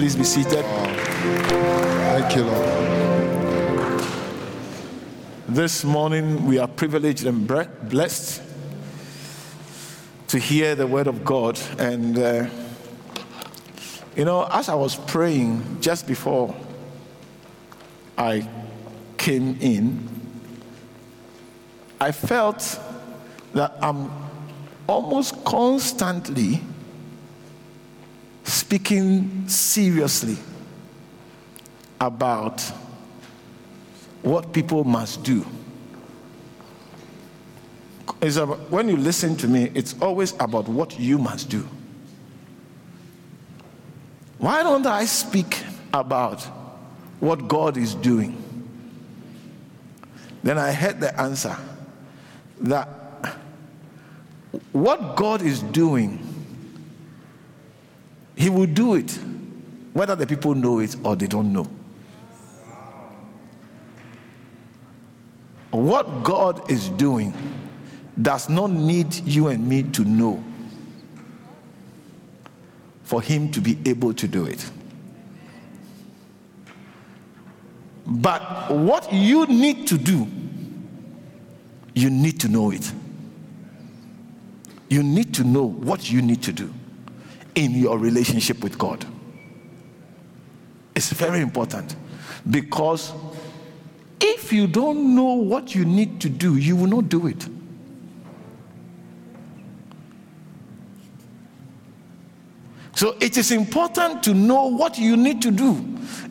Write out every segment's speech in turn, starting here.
Please be seated. Thank you, Lord. This morning we are privileged and blessed to hear the word of God. And, uh, you know, as I was praying just before I came in, I felt that I'm almost constantly speaking seriously about what people must do. It's about, when you listen to me, it's always about what you must do. Why don't I speak about what God is doing? Then I heard the answer that what God is doing, He will do it, whether the people know it or they don't know. What God is doing does not need you and me to know for Him to be able to do it. But what you need to do, you need to know it. You need to know what you need to do in your relationship with God. It's very important because if you don't know what you need to do, you will not do it. So it is important to know what you need to do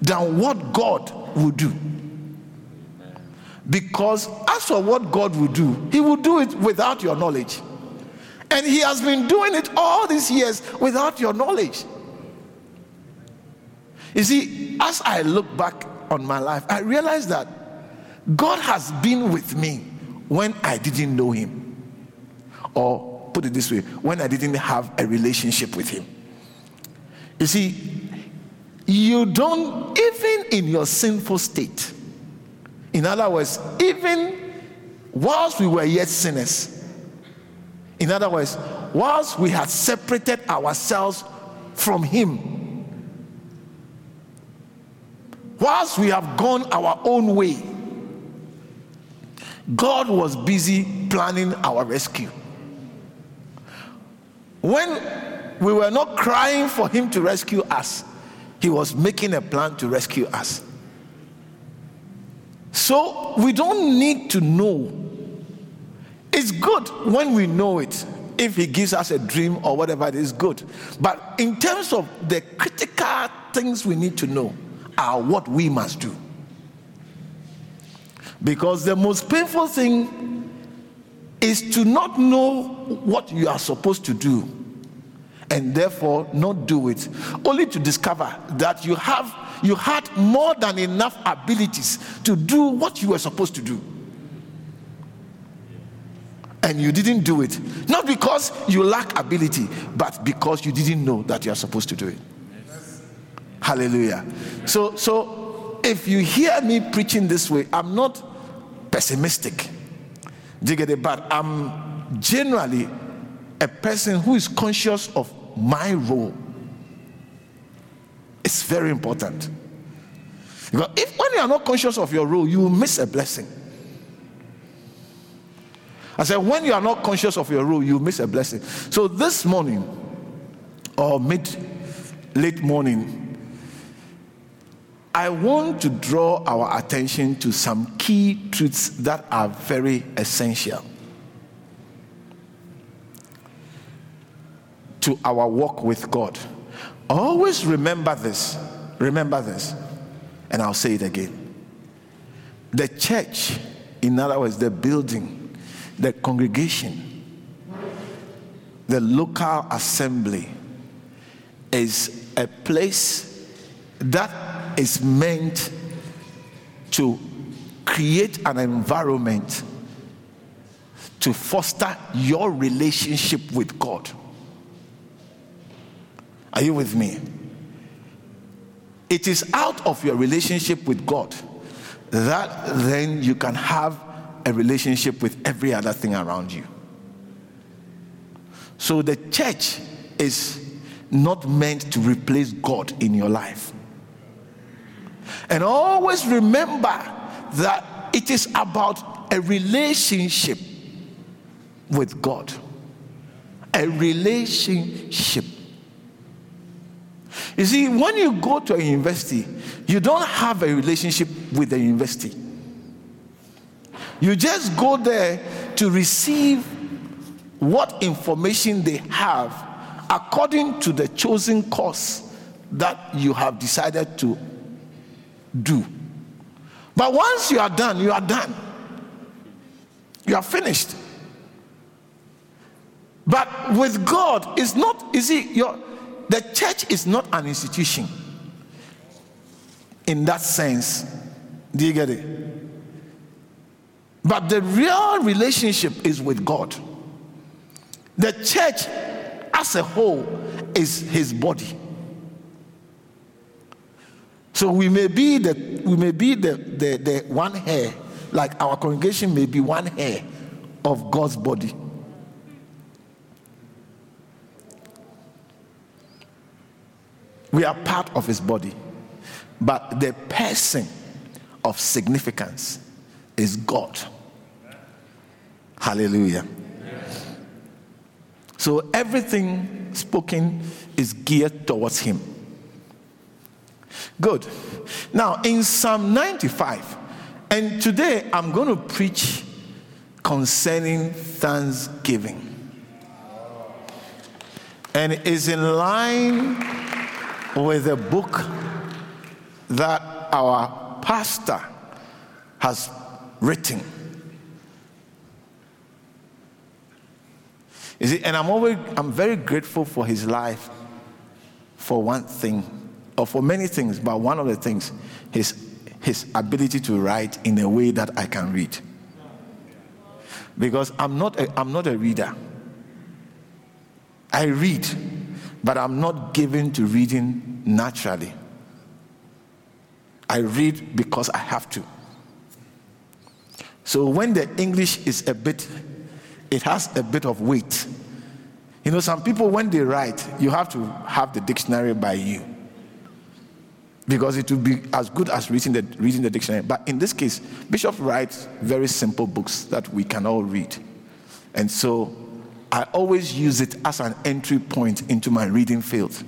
than what God will do. Because as for what God will do, He will do it without your knowledge. And He has been doing it all these years without your knowledge. You see, as I look back on my life, I realize that God has been with me when I didn't know Him. Or put it this way, when I didn't have a relationship with Him. You see, you don't, even in your sinful state, in other words, even whilst we were yet sinners, in other words, whilst we had separated ourselves from Him, whilst we have gone our own way, God was busy planning our rescue. When we were not crying for Him to rescue us, He was making a plan to rescue us. So we don't need to know. It's good when we know it. If He gives us a dream or whatever, it is good. But in terms of the critical things we need to know, are what we must do. Because the most painful thing is to not know what you are supposed to do and therefore not do it only to discover that you have you had more than enough abilities to do what you were supposed to do and you didn't do it not because you lack ability but because you didn't know that you are supposed to do it hallelujah so so if you hear me preaching this way i'm not pessimistic get it but i'm generally a person who is conscious of my role. It's very important. Because if when you are not conscious of your role, you will miss a blessing. I said, when you are not conscious of your role, you miss a blessing. So this morning, or mid late morning, I want to draw our attention to some key truths that are very essential. to our walk with God. Always remember this. Remember this. And I'll say it again. The church, in other words, the building, the congregation, the local assembly is a place that is meant to create an environment to foster your relationship with God. Are you with me? It is out of your relationship with God that then you can have a relationship with every other thing around you. So the church is not meant to replace God in your life. And always remember that it is about a relationship with God. A relationship. You see, when you go to a university, you don't have a relationship with the university. You just go there to receive what information they have according to the chosen course that you have decided to do. But once you are done, you are done. You are finished. But with God, it's not, see, your, the church is not an institution in that sense. Do you get it? But the real relationship is with God. The church as a whole is his body. So we may be the we may be the, the, the one hair, like our congregation may be one hair of God's body. We are part of his body. But the person of significance is God. Hallelujah. So everything spoken is geared towards him. Good. Now, in Psalm 95, and today I'm going to preach concerning thanksgiving. And it is in line with a book that our pastor has written. And I'm always I'm very grateful for his life for one thing, or for many things, but one of the things, his his ability to write in a way that I can read. Because I'm not a, I'm not a reader. I read, but I'm not given to reading naturally. I read because I have to. So when the English is a bit, it has a bit of weight. You know, some people, when they write, you have to have the dictionary by you because it will be as good as reading the, reading the dictionary. But in this case, Bishop writes very simple books that we can all read. And so I always use it as an entry point into my reading field.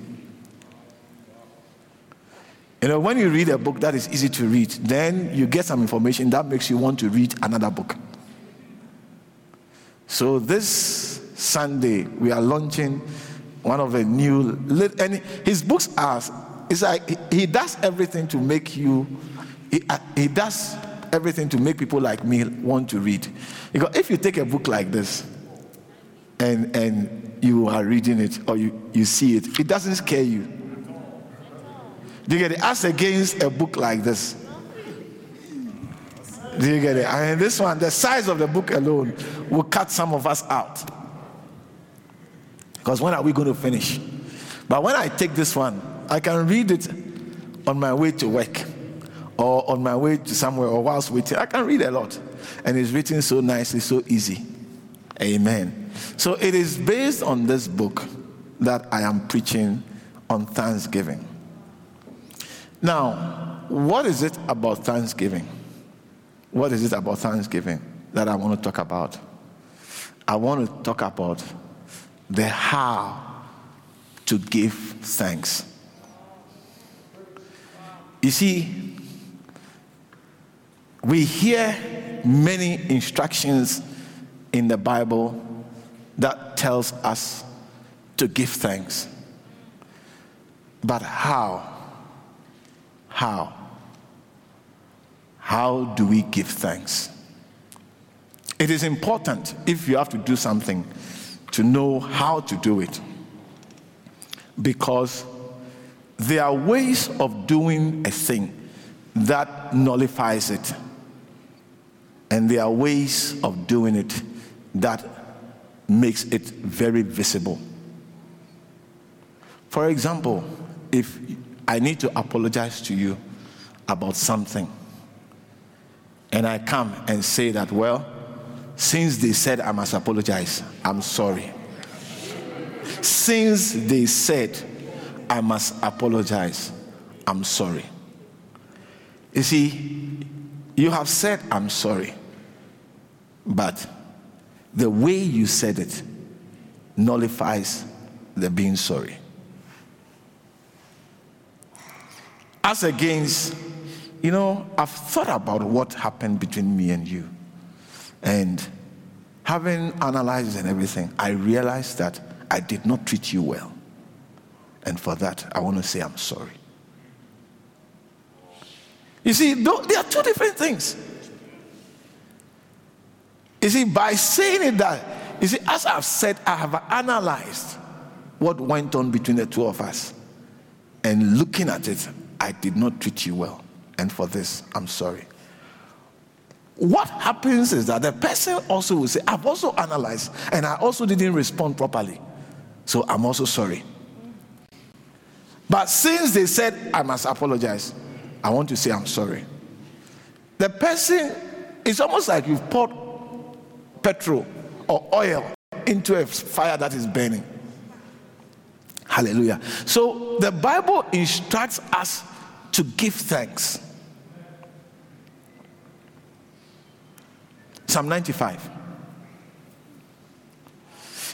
You know, when you read a book that is easy to read, then you get some information that makes you want to read another book. So this Sunday, we are launching one of the new, and his books are, it's like he does everything to make you, he, uh, he does everything to make people like me want to read. Because if you take a book like this and, and you are reading it or you, you see it, it doesn't scare you do you get it? As against a book like this. Do you get it? I mean, this one, the size of the book alone will cut some of us out. Because when are we going to finish? But when I take this one, I can read it on my way to work or on my way to somewhere or whilst waiting. I can read a lot. And it's written so nicely, so easy. Amen. So it is based on this book that I am preaching on Thanksgiving. Now, what is it about Thanksgiving? What is it about Thanksgiving that I want to talk about? I want to talk about the how to give thanks. You see, we hear many instructions in the Bible that tells us to give thanks. But how? How? How do we give thanks? It is important if you have to do something to know how to do it. because there are ways of doing a thing that nullifies it, and there are ways of doing it that makes it very visible. For example, if I need to apologize to you about something, and I come and say that, well, since they said I must apologize, I'm sorry. Since they said I must apologize, I'm sorry. You see, you have said I'm sorry, but the way you said it nullifies the being sorry. As against, you know, I've thought about what happened between me and you. And having analyzed and everything, I realized that I did not treat you well. And for that, I want to say I'm sorry. You see, there are two different things. You see, by saying it that, you see, as I've said, I have analyzed what went on between the two of us. And looking at it, I did not treat you well. And for this, I'm sorry. What happens is that the person also will say, I've also analyzed and I also didn't respond properly. So I'm also sorry. But since they said I must apologize, I want to say I'm sorry. The person, it's almost like you've poured petrol or oil into a fire that is burning. Hallelujah. So the Bible instructs us to give thanks. Psalm 95.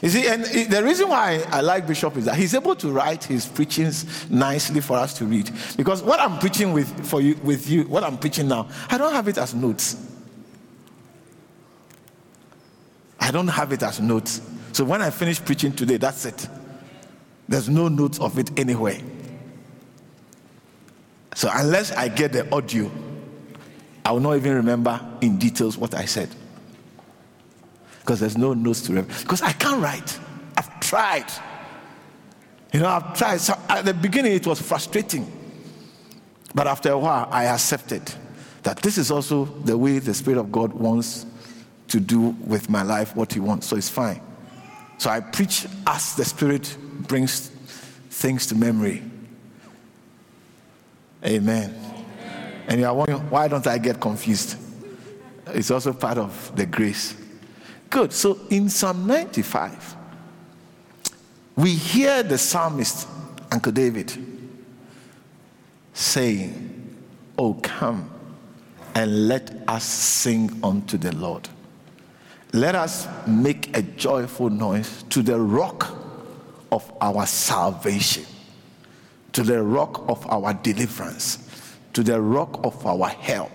You see, and the reason why I like Bishop is that he's able to write his preachings nicely for us to read. Because what I'm preaching with for you, with you, what I'm preaching now, I don't have it as notes. I don't have it as notes. So when I finish preaching today, that's it. There's no notes of it anywhere. So unless I get the audio, I will not even remember in details what I said because there's no notes to remember. Because I can't write. I've tried. You know, I've tried. So at the beginning, it was frustrating. But after a while, I accepted that this is also the way the Spirit of God wants to do with my life what He wants. So it's fine. So I preach as the Spirit brings things to memory. Amen. Amen. And you are wondering, why don't I get confused? It's also part of the grace. Good. So in Psalm 95, we hear the psalmist, Uncle David, saying, Oh, come and let us sing unto the Lord. Let us make a joyful noise to the rock of our salvation, to the rock of our deliverance, to the rock of our help,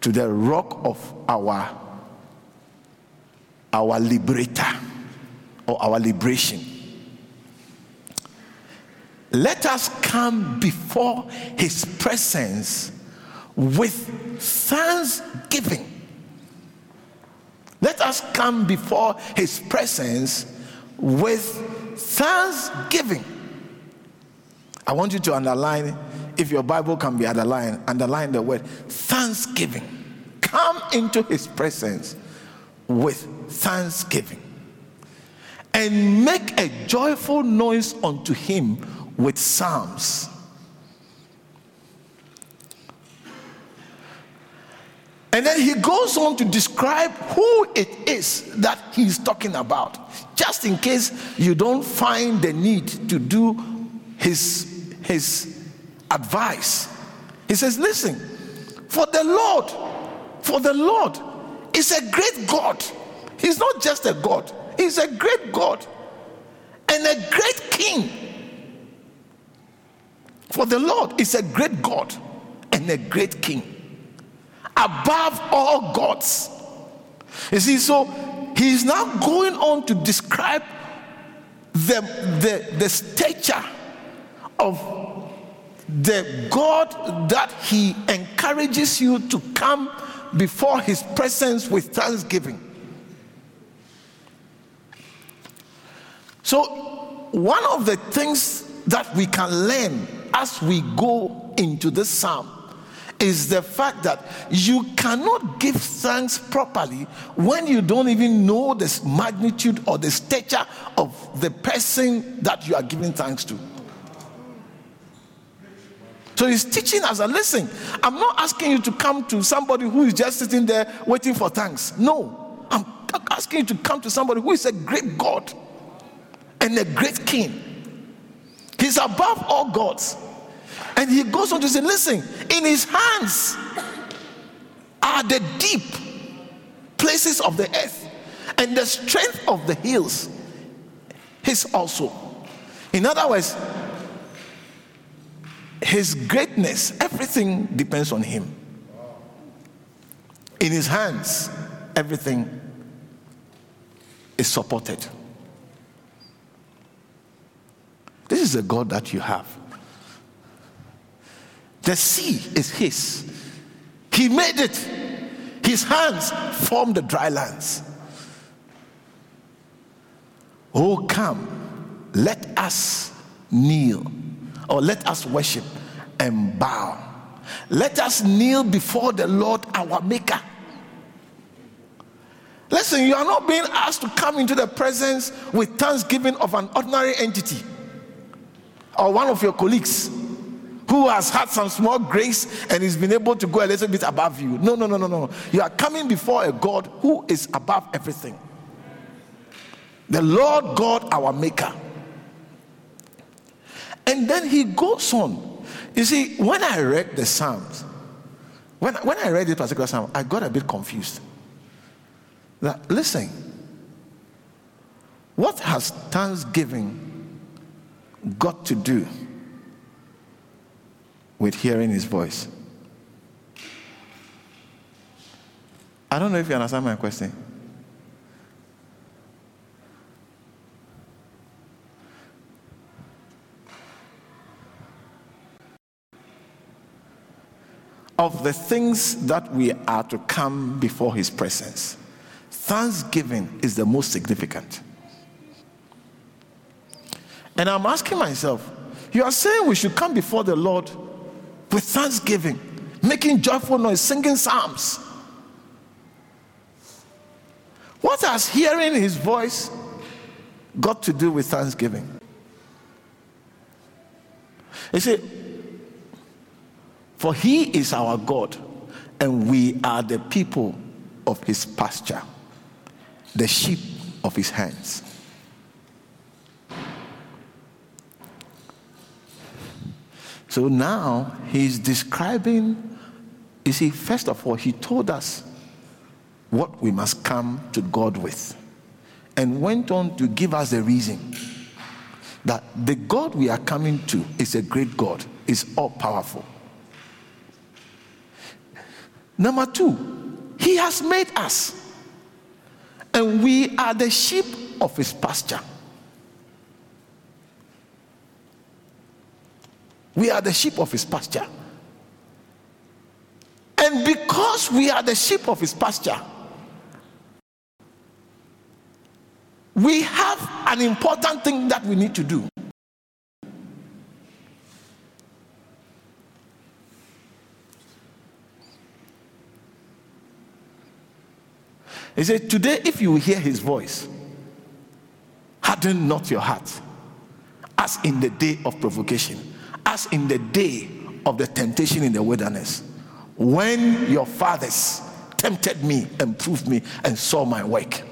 to the rock of our our liberator or our liberation. Let us come before his presence with thanksgiving. Let us come before his presence with thanksgiving. I want you to underline, if your Bible can be underlined, underline the word thanksgiving. Come into his presence with thanksgiving and make a joyful noise unto him with psalms. And then he goes on to describe who it is that he's talking about, just in case you don't find the need to do his, his advice. He says, Listen, for the Lord, for the Lord is a great God. He's not just a God, He's a great God and a great King. For the Lord is a great God and a great King above all gods. You see, so he's now going on to describe the, the, the stature of the God that he encourages you to come before his presence with thanksgiving. So, one of the things that we can learn as we go into this psalm is the fact that you cannot give thanks properly when you don't even know the magnitude or the stature of the person that you are giving thanks to. So he's teaching us, and listen, I'm not asking you to come to somebody who is just sitting there waiting for thanks. No, I'm asking you to come to somebody who is a great God and a great king. He's above all gods. And he goes on to say, listen, in his hands are the deep places of the earth, and the strength of the hills his also. In other words, his greatness, everything depends on him. In his hands, everything is supported. This is the God that you have. The sea is his. He made it. His hands formed the dry lands. Oh, come, let us kneel, or let us worship and bow. Let us kneel before the Lord our Maker. Listen, you are not being asked to come into the presence with thanksgiving of an ordinary entity or one of your colleagues who has had some small grace and is been able to go a little bit above you. No, no, no, no, no. You are coming before a God who is above everything. The Lord God, our Maker. And then he goes on. You see, when I read the Psalms, when, when I read this particular Psalm, I got a bit confused. That, listen, what has thanksgiving got to do with hearing his voice. I don't know if you understand my question. Of the things that we are to come before his presence, thanksgiving is the most significant. And I'm asking myself, you are saying we should come before the Lord with thanksgiving, making joyful noise, singing psalms. What has hearing his voice got to do with thanksgiving? He said, For he is our God, and we are the people of his pasture, the sheep of his hands. So now he's describing, you see, first of all, he told us what we must come to God with and went on to give us a reason that the God we are coming to is a great God, is all powerful. Number two, he has made us, and we are the sheep of his pasture. We are the sheep of his pasture. And because we are the sheep of his pasture, we have an important thing that we need to do. He said, Today, if you hear his voice, harden not your heart, as in the day of provocation as in the day of the temptation in the wilderness, when your fathers tempted me and proved me and saw my work.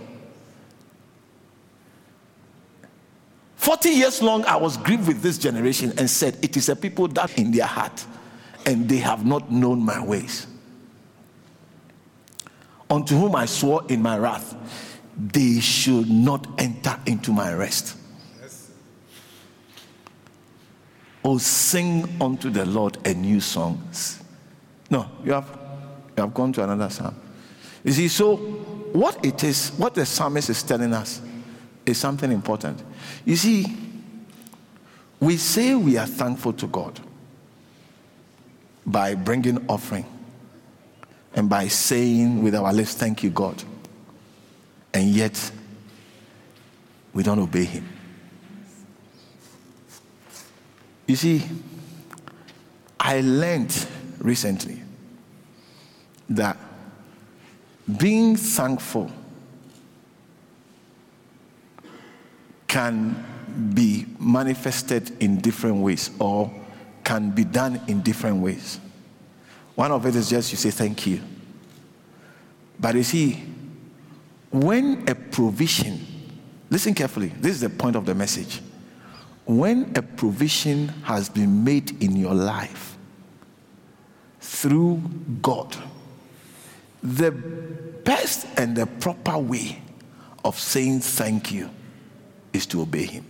40 years long, I was grieved with this generation and said, It is a people that in their heart, and they have not known my ways. Unto whom I swore in my wrath, they should not enter into my rest. Oh, sing unto the Lord a new song. No, you have you have gone to another psalm. You see, so what it is, what the psalmist is telling us is something important. You see, we say we are thankful to God by bringing offering and by saying with our lips, Thank you, God. And yet, we don't obey Him. You see, I learned recently that being thankful can be manifested in different ways or can be done in different ways. One of it is just you say thank you. But you see, when a provision, listen carefully, this is the point of the message. When a provision has been made in your life through God, the best and the proper way of saying thank you is to obey Him.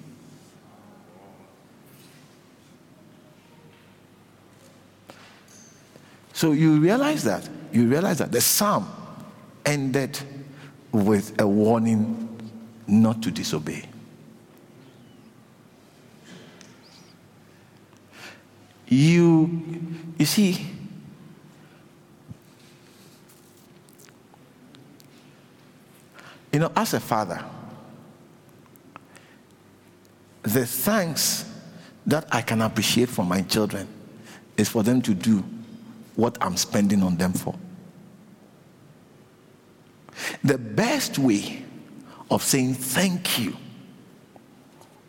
So you realize that. You realize that the psalm ended with a warning not to disobey. You, you see, you know, as a father, the thanks that I can appreciate from my children is for them to do what I'm spending on them for. The best way of saying thank you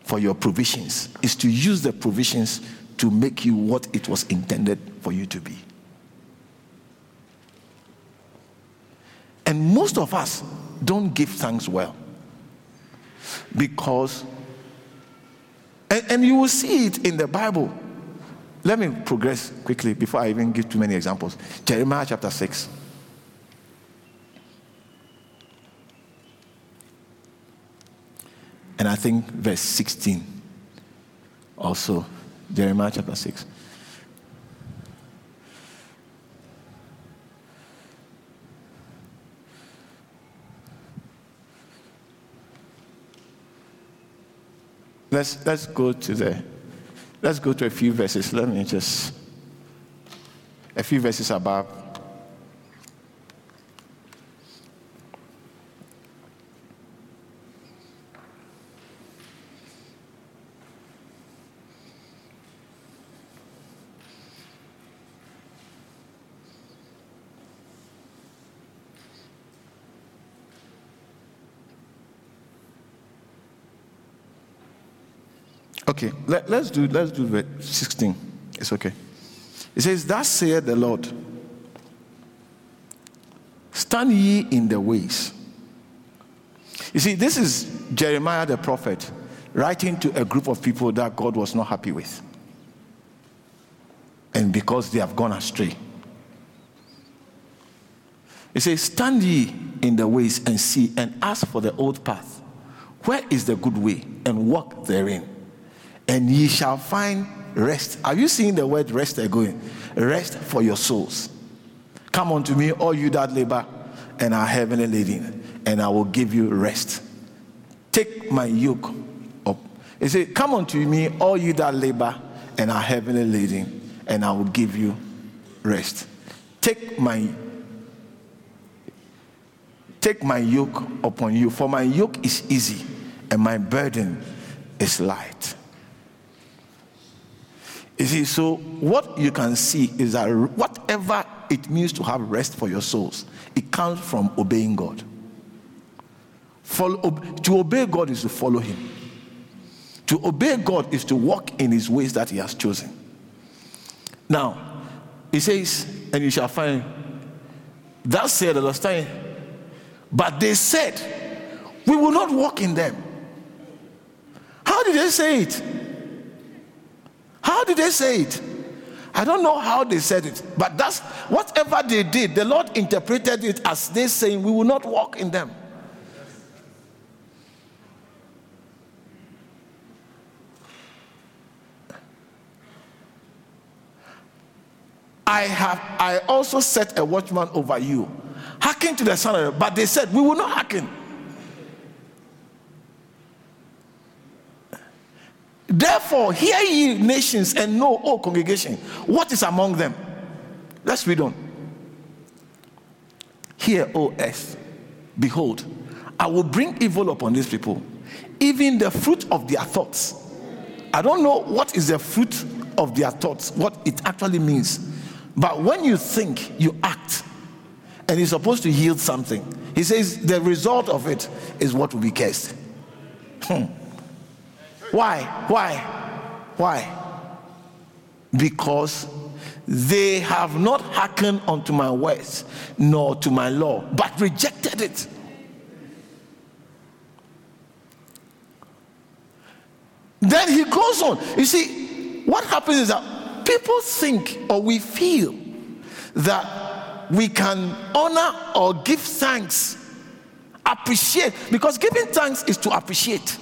for your provisions is to use the provisions to make you what it was intended for you to be. And most of us don't give thanks well because, and, and you will see it in the Bible. Let me progress quickly before I even give too many examples. Jeremiah chapter 6. And I think verse 16 also. Jeremiah chapter 6. Let's, let's go to the let's go to a few verses. Let me just a few verses above Okay, let, us do let's do verse 16. It's okay. It says, Thus saith the Lord, stand ye in the ways. You see, this is Jeremiah the prophet writing to a group of people that God was not happy with. And because they have gone astray. He says, Stand ye in the ways and see, and ask for the old path. Where is the good way? And walk therein and ye shall find rest. Are you seeing the word rest going? Rest for your souls. Come unto me, all you that labor and are heavily laden, and I will give you rest. Take my yoke up. He said, Come unto me, all you that labor and are heavily laden, and I will give you rest. Take my take my yoke upon you, for my yoke is easy and my burden is light. You see, so what you can see is that whatever it means to have rest for your souls, it comes from obeying God. Follow, to obey God is to follow Him. To obey God is to walk in His ways that He has chosen. Now, He says, and you shall find, that said the last time, but they said, we will not walk in them. How did they say it? How did they say it? I don't know how they said it, but that's whatever they did, the Lord interpreted it as they saying, We will not walk in them. I have I also set a watchman over you. Hearken to the of but they said, We will not hearken. Therefore, hear ye nations and know, O congregation, what is among them. Let's read on. Hear, O earth, behold, I will bring evil upon these people, even the fruit of their thoughts. I don't know what is the fruit of their thoughts, what it actually means. But when you think, you act, and you're supposed to yield something. He says the result of it is what will be cursed. Hmm. Why? Why? Why? Because they have not hearkened unto my words, nor to my law, but rejected it. Then he goes on. You see, what happens is that people think or we feel that we can honor or give thanks, appreciate, because giving thanks is to appreciate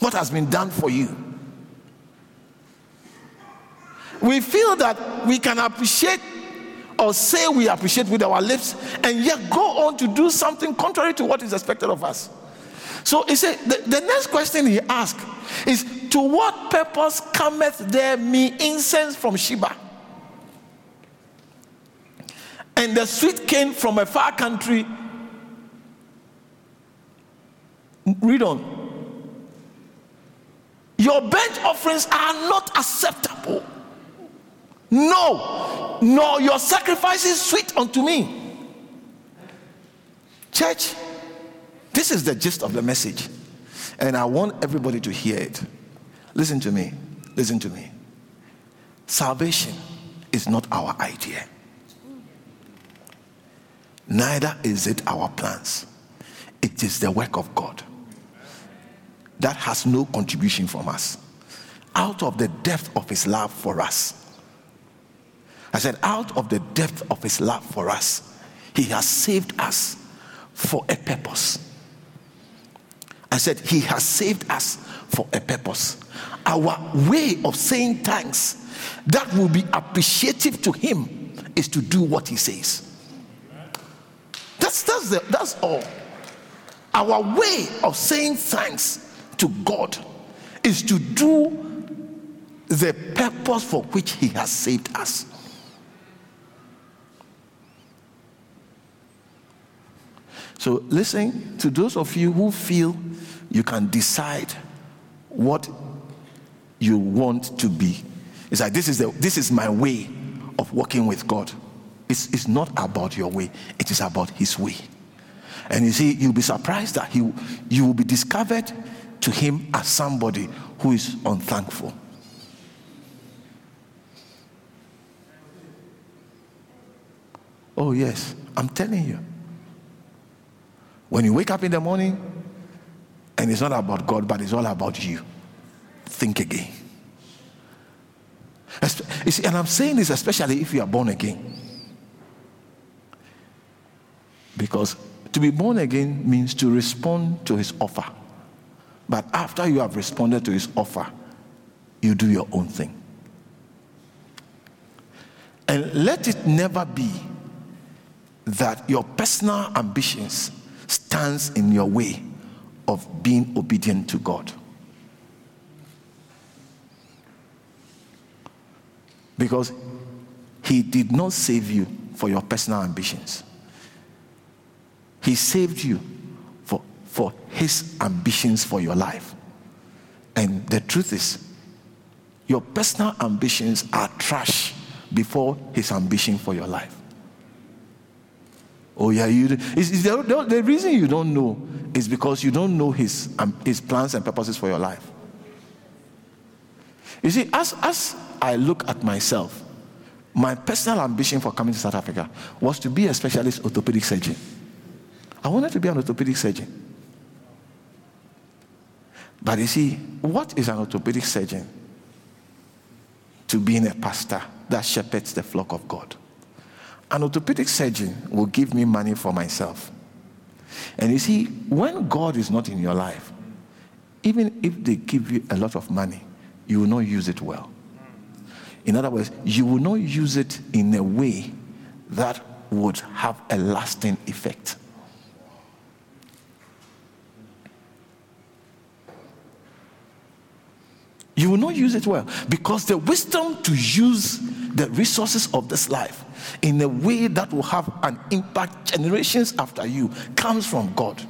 what has been done for you. We feel that we can appreciate or say we appreciate with our lips and yet go on to do something contrary to what is expected of us. So he said, the, the next question he asked is, To what purpose cometh there me incense from Sheba? And the sweet cane from a far country. Read on. Your burnt offerings are not acceptable. No, nor your sacrifices sweet unto me. Church, this is the gist of the message. And I want everybody to hear it. Listen to me. Listen to me. Salvation is not our idea, neither is it our plans. It is the work of God that has no contribution from us. Out of the depth of His love for us, I said, out of the depth of His love for us, He has saved us for a purpose. I said, He has saved us for a purpose. Our way of saying thanks that will be appreciative to Him is to do what He says. That's, that's, the, that's all. Our way of saying thanks to God is to do the purpose for which He has saved us. So, listen to those of you who feel you can decide what you want to be. It's like this is the, this is my way of working with God. It's, it's not about your way, it is about his way. And you see, you'll be surprised that he, you will be discovered to him as somebody who is unthankful. Oh, yes, I'm telling you. When you wake up in the morning, and it's not about God, but it's all about you. Think again. You see, and I'm saying this especially if you are born again. Because to be born again means to respond to his offer. But after you have responded to his offer, you do your own thing. And let it never be that your personal ambitions stands in your way of being obedient to God. Because He did not save you for your personal ambitions, He saved you for, His ambitions for your life. And the truth is, your personal ambitions are trash before His ambition for your life. Oh, yeah, you. The, the, the, reason you don't know is because you don't know his, um, his plans and purposes for your life. You see, as, as I look at myself, my personal ambition for coming to South Africa was to be a specialist orthopedic surgeon. I wanted to be an orthopedic surgeon. But you see, what is an orthopedic surgeon? To being a pastor that shepherds the flock of God. An orthopedic surgeon will give me money for myself. And you see, when God is not in your life, even if they give you a lot of money, you will not use it well. In other words, you will not use it in a way that would have a lasting effect. You will not use it well because the wisdom to use the resources of this life in a way that will have an impact generations after you comes from God.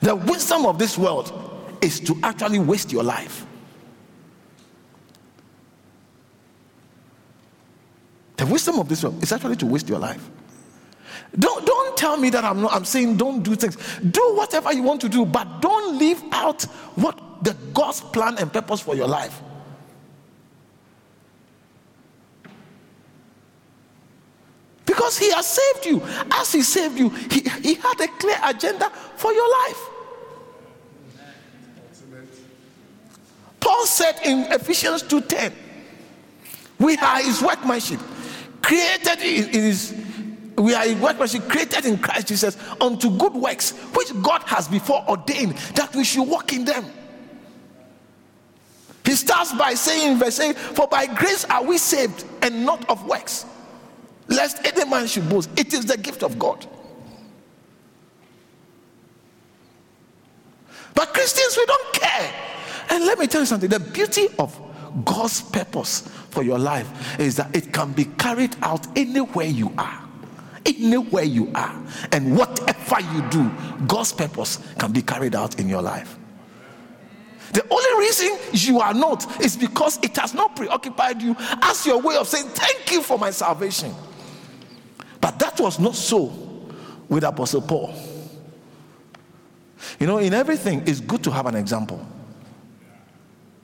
The wisdom of this world is to actually waste your life. The wisdom of this world is actually to waste your life. Don't, don't tell me that I'm not, I'm saying don't do things. Do whatever you want to do, but don't leave out what the God's plan and purpose for your life. Because he has saved you. As he saved you, he, he had a clear agenda for your life. Paul said in Ephesians 2:10, we are his workmanship, created in, in his we are his workmanship created in Christ Jesus unto good works, which God has before ordained that we should walk in them. He starts by saying in verse 8, For by grace are we saved, and not of works, lest any man should boast. It is the gift of God. But Christians, we don't care. And let me tell you something the beauty of God's purpose for your life is that it can be carried out anywhere you are. Anywhere you are. And whatever you do, God's purpose can be carried out in your life. The only reason you are not is because it has not preoccupied you as your way of saying, Thank you for my salvation. But that was not so with Apostle Paul. You know, in everything, it's good to have an example.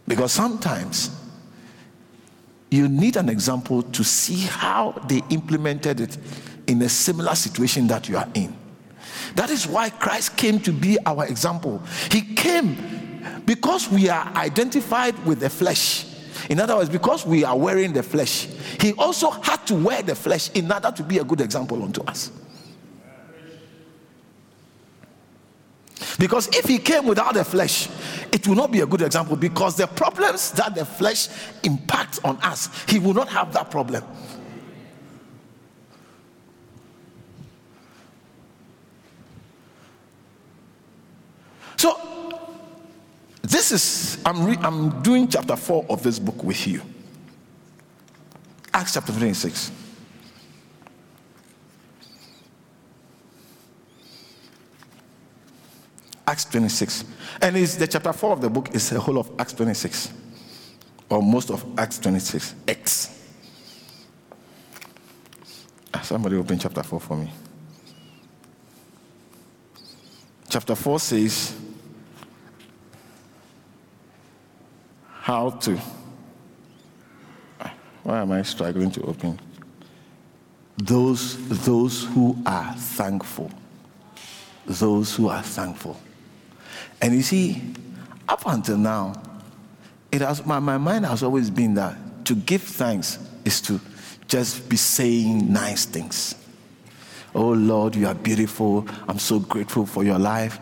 Because sometimes you need an example to see how they implemented it in a similar situation that you are in. That is why Christ came to be our example. He came because we are identified with the flesh. In other words, because we are wearing the flesh, he also had to wear the flesh in order to be a good example unto us. Because if he came without the flesh, it will not be a good example because the problems that the flesh impacts on us, he will not have that problem. So, this is, I'm, re, I'm doing chapter 4 of this book with you. Acts chapter 26. Acts 26. And it's the chapter 4 of the book is the whole of Acts 26. Or most of Acts 26. X. Ah, somebody open chapter 4 for me. Chapter 4 says, How to. Why am I struggling to open? Those, those who are thankful. Those who are thankful. And you see, up until now, it has my, my mind has always been that to give thanks is to just be saying nice things. Oh Lord, you are beautiful. I'm so grateful for your life.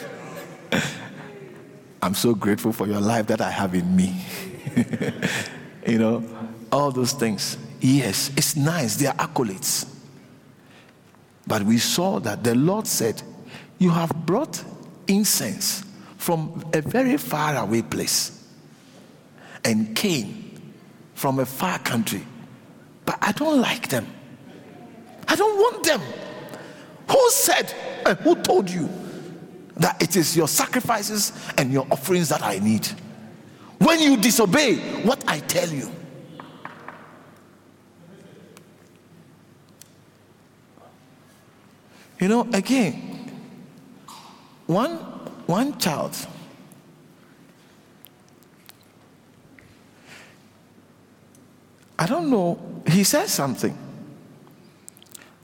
I'm so grateful for your life that I have in me. you know, all those things. Yes, it's nice. They are accolades. But we saw that the Lord said, You have brought incense from a very far away place and came from a far country. But I don't like them. I don't want them. Who said and who told you that it is your sacrifices and your offerings that I need? When you disobey what I tell you, You know, again, one, one child I don't know, he says something.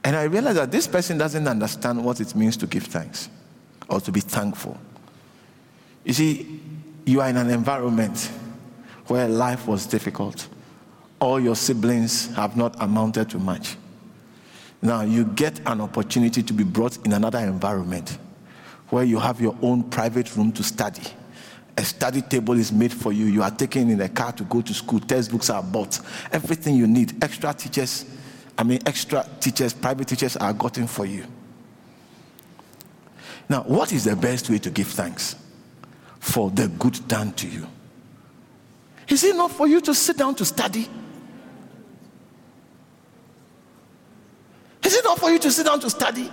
And I realize that this person doesn't understand what it means to give thanks or to be thankful. You see, you are in an environment where life was difficult. All your siblings have not amounted to much. Now you get an opportunity to be brought in another environment where you have your own private room to study. A study table is made for you. You are taken in a car to go to school. Textbooks are bought. Everything you need. Extra teachers, I mean, extra teachers, private teachers are gotten for you. Now, what is the best way to give thanks for the good done to you? Is it not for you to sit down to study? Is it not for you to sit down to study?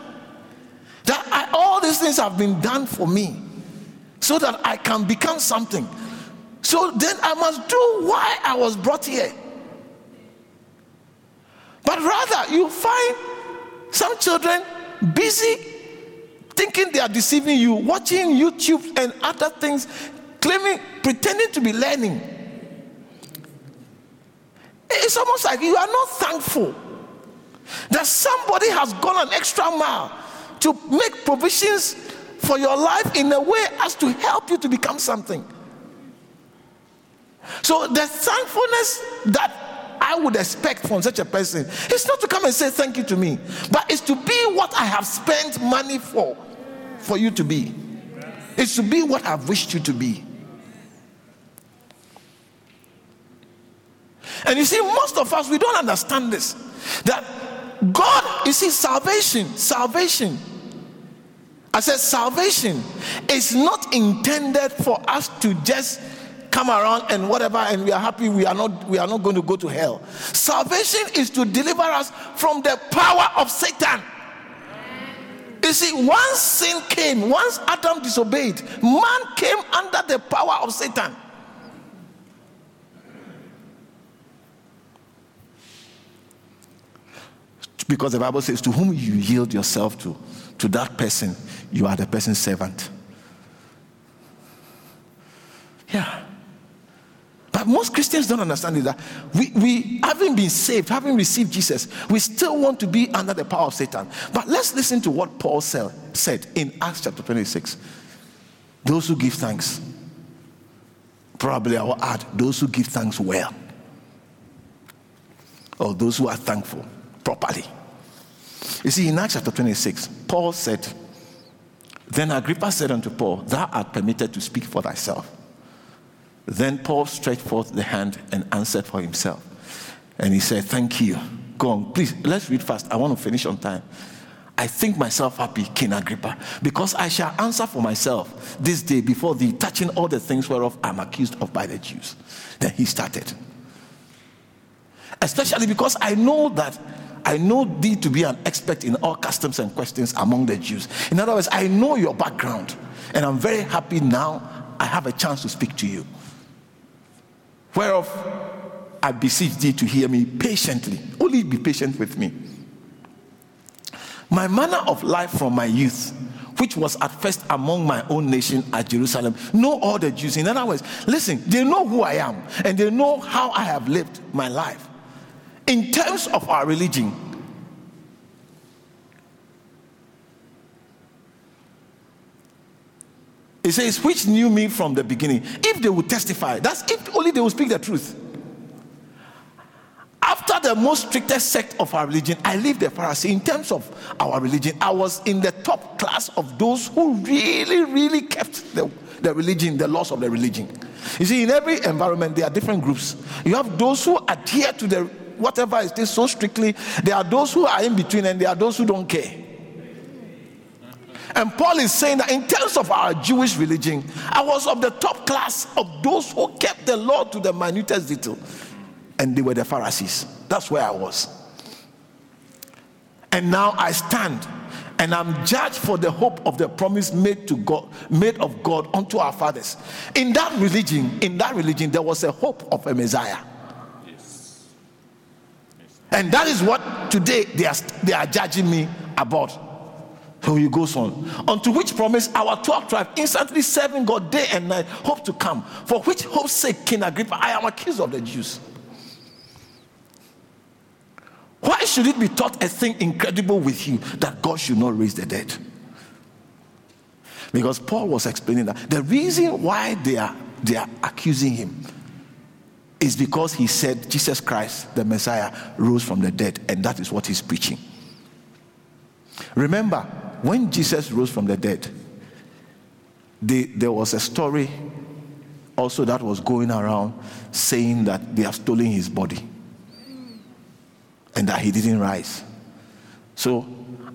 That all these things have been done for me so that I can become something. So then I must do why I was brought here. But rather, you find some children busy thinking they are deceiving you, watching YouTube and other things, claiming, pretending to be learning. It's almost like you are not thankful that somebody has gone an extra mile to make provisions for your life in a way as to help you to become something. So the thankfulness that I would expect from such a person is not to come and say thank you to me, but it's to be what I have spent money for, for you to be. It's to be what I've wished you to be. And you see, most of us, we don't understand this. That God, you see, salvation, salvation. I said, salvation is not intended for us to just come around and whatever and we are happy we are not we are not going to go to hell. Salvation is to deliver us from the power of satan. You see once sin came once adam disobeyed man came under the power of satan. Because the bible says to whom you yield yourself to to that person you are the person's servant but most Christians don't understand is that we, we having been saved, having received Jesus, we still want to be under the power of Satan. But let's listen to what Paul said in Acts chapter 26. Those who give thanks, probably I will add, those who give thanks well, or those who are thankful properly. You see, in Acts chapter 26, Paul said, Then Agrippa said unto Paul, Thou art permitted to speak for thyself. Then Paul stretched forth the hand and answered for himself. And he said, Thank you. Go on, please, let's read fast. I want to finish on time. I think myself happy, King Agrippa, because I shall answer for myself this day before thee, touching all the things whereof I'm accused of by the Jews. Then he started. Especially because I know that I know thee to be an expert in all customs and questions among the Jews. In other words, I know your background, and I'm very happy now I have a chance to speak to you. Whereof I beseech thee to hear me patiently. Only be patient with me. My manner of life from my youth, which was at first among my own nation at Jerusalem, know all the Jews. In other words, listen, they know who I am and they know how I have lived my life. In terms of our religion, It says, which knew me from the beginning. If they would testify, that's if only they will speak the truth. After the most strictest sect of our religion, I leave the Pharisee. In terms of our religion, I was in the top class of those who really, really kept the, the religion, the laws of the religion. You see, in every environment, there are different groups. You have those who adhere to the whatever is this so strictly. There are those who are in between, and there are those who don't care. And Paul is saying that in terms of our Jewish religion, I was of the top class of those who kept the law to the minutest detail. And they were the Pharisees. That's where I was. And now I stand and I'm judged for the hope of the promise made to God, made of God unto our fathers. In that religion, in that religion, there was a hope of a Messiah. And that is what today they are, they are judging me about. So he goes on. Unto which promise our 12 tribe instantly serving God day and night hope to come. For which hope's sake, King Agrippa, I am accused of the Jews. Why should it be thought a thing incredible with you that God should not raise the dead? Because Paul was explaining that the reason why they are they are accusing him is because he said Jesus Christ, the Messiah, rose from the dead, and that is what he's preaching. Remember, when Jesus rose from the dead, they, there was a story also that was going around saying that they have stolen his body and that he didn't rise. So,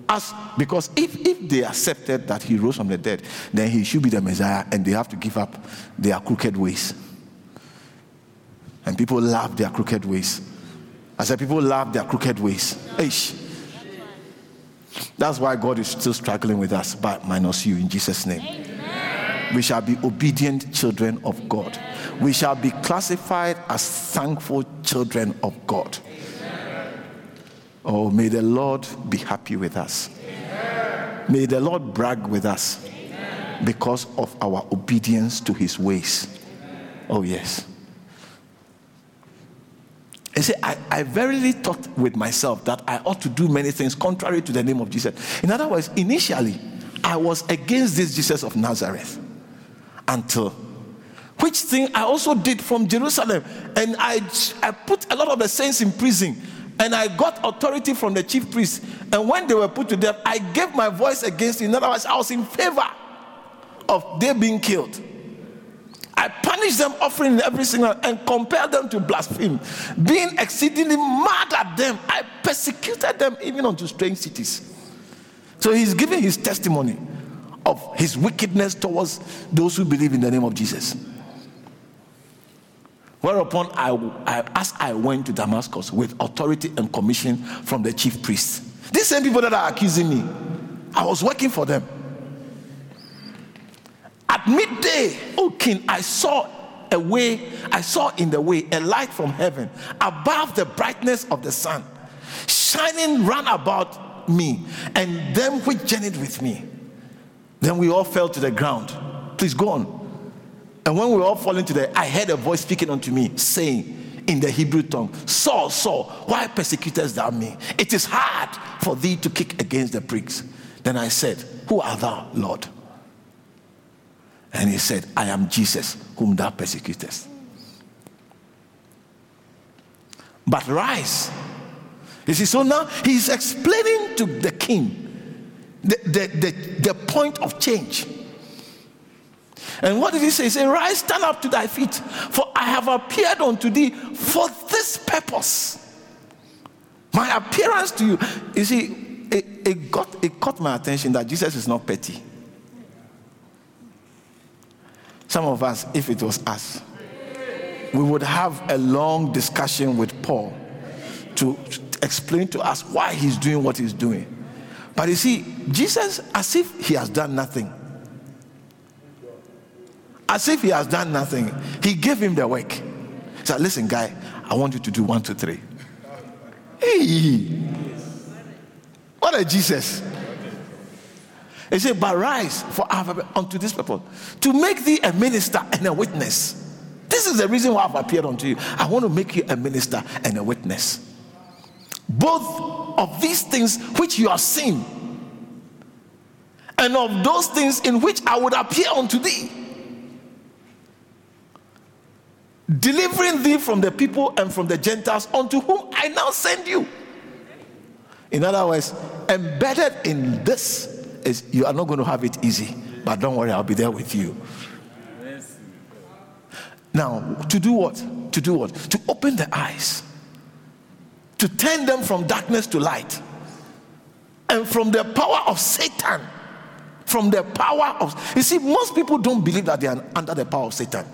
as because if, if they accepted that he rose from the dead, then he should be the Messiah and they have to give up their crooked ways. And people love their crooked ways. I said, people love their crooked ways. That's why God is still struggling with us, but minus you in Jesus' name. Amen. We shall be obedient children of God. We shall be classified as thankful children of God. Amen. Oh, may the Lord be happy with us. Amen. May the Lord brag with us because of our obedience to his ways. Oh, yes. I say, I, I verily thought with myself that I ought to do many things contrary to the name of Jesus. In other words, initially, I was against this Jesus of Nazareth until which thing I also did from Jerusalem. And I, I put a lot of the saints in prison. And I got authority from the chief priest. And when they were put to death, I gave my voice against it. In other words, I was in favor of they being killed. I punished them, offering every single and compelled them to blaspheme. Being exceedingly mad at them, I persecuted them even unto strange cities. So he's giving his testimony of his wickedness towards those who believe in the name of Jesus. Whereupon I, I, as I went to Damascus with authority and commission from the chief priests. These same people that are accusing me, I was working for them. At midday, O king, I saw a way, I saw in the way a light from heaven above the brightness of the sun, shining round about me and them which journeyed with me. Then we all fell to the ground. Please go on. And when we were all falling to the, I heard a voice speaking unto me, saying in the Hebrew tongue, Saul, Saul, why persecutest thou me? It is hard for thee to kick against the pricks. Then I said, Who art thou, Lord? And he said, I am Jesus, whom thou persecutest. But rise. You see, so now he's explaining to the king the, the, the, the point of change. And what did he say? He said, Rise, stand up to thy feet, for I have appeared unto thee for this purpose. My appearance to you. You see, it, it, got, it caught my attention that Jesus is not petty. Some of us, if it was us, we would have a long discussion with Paul to explain to us why he's doing what he's doing. But you see, Jesus, as if he has done nothing, as if he has done nothing, he gave him the work. He said, Listen, guy, I want you to do one, two, three. Hey, what a Jesus. He said, But rise for I have unto this purpose, to make thee a minister and a witness. This is the reason why I've appeared unto you. I want to make you a minister and a witness. Both of these things which you are seen, and of those things in which I would appear unto thee, delivering thee from the people and from the Gentiles unto whom I now send you. In other words, embedded in this is you are not going to have it easy, but don't worry, I'll be there with you. Now, to do what? To do what? To open the eyes, to turn them from darkness to light, and from the power of Satan. From the power of, you see, most people don't believe that they are under the power of Satan.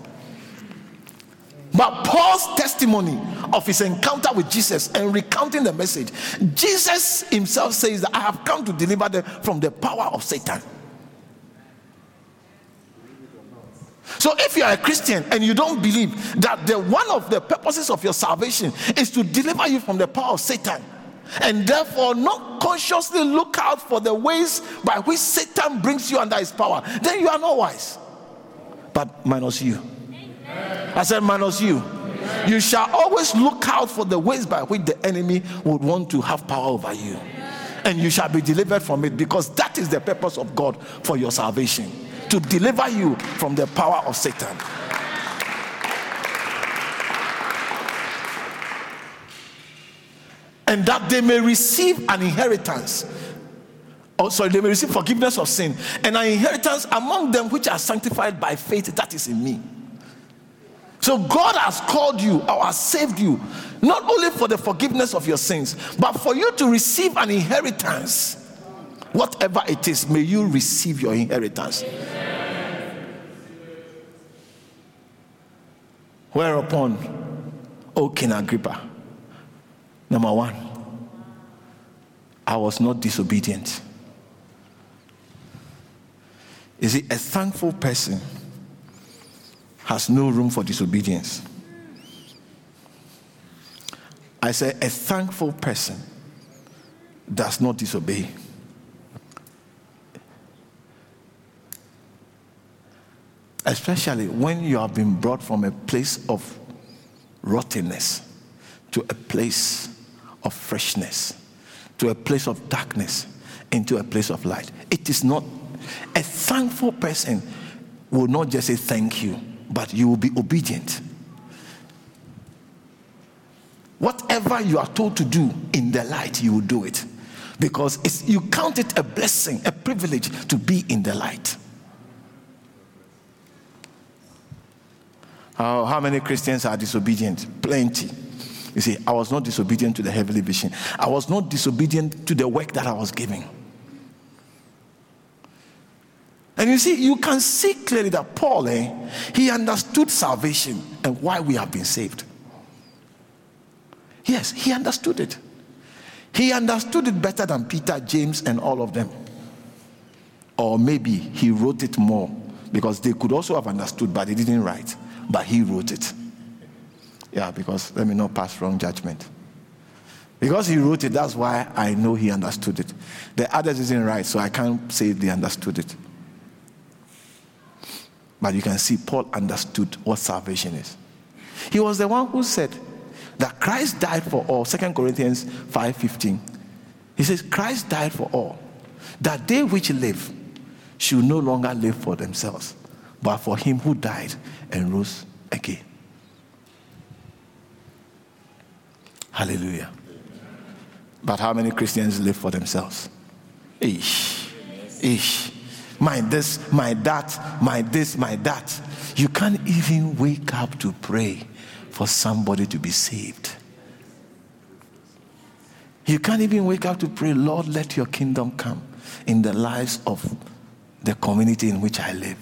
But Paul's testimony of his encounter with Jesus and recounting the message, Jesus himself says that I have come to deliver them from the power of Satan. So if you are a Christian and you don't believe that the one of the purposes of your salvation is to deliver you from the power of Satan, and therefore not consciously look out for the ways by which Satan brings you under his power, then you are not wise. But minus you. I said, minus you. You shall always look out for the ways by which the enemy would want to have power over you. And you shall be delivered from it because that is the purpose of God for your salvation to deliver you from the power of Satan. And that they may receive an inheritance Oh, sorry, they may receive forgiveness of sin and an inheritance among them which are sanctified by faith that is in me. So God has called you or has saved you not only for the forgiveness of your sins, but for you to receive an inheritance. Whatever it is, may you receive your inheritance. Whereupon, O King Agrippa, number one, I was not disobedient. Is see, a thankful person has no room for disobedience. I say, a thankful person does not disobey. Especially when you have been brought from a place of rottenness to a place of freshness, to a place of darkness, into a place of light. It is not a thankful person will not just say thank you, but you will be obedient. Whatever you are told to do in the light, you will do it. Because you count it a blessing, a privilege to be in the light. How, how many Christians are disobedient? Plenty. You see, I was not disobedient to the heavenly vision, I was not disobedient to the work that I was giving. And you see, you can see clearly that Paul, eh, he understood salvation and why we have been saved. Yes, he understood it. He understood it better than Peter, James, and all of them. Or maybe he wrote it more because they could also have understood, but they didn't write. But he wrote it. Yeah, because let me not pass wrong judgment. Because he wrote it, that's why I know he understood it. The others didn't write, so I can't say they understood it. But you can see Paul understood what salvation is. He was the one who said that Christ died for all. 2 Corinthians 5:15. He says, Christ died for all, that they which live should no longer live for themselves, but for him who died and rose again. Hallelujah. But how many Christians live for themselves? Ish. Ish my this, my that, my this, my that. You can't even wake up to pray for somebody to be saved. You can't even wake up to pray, Lord, let your kingdom come in the lives of the community in which I live.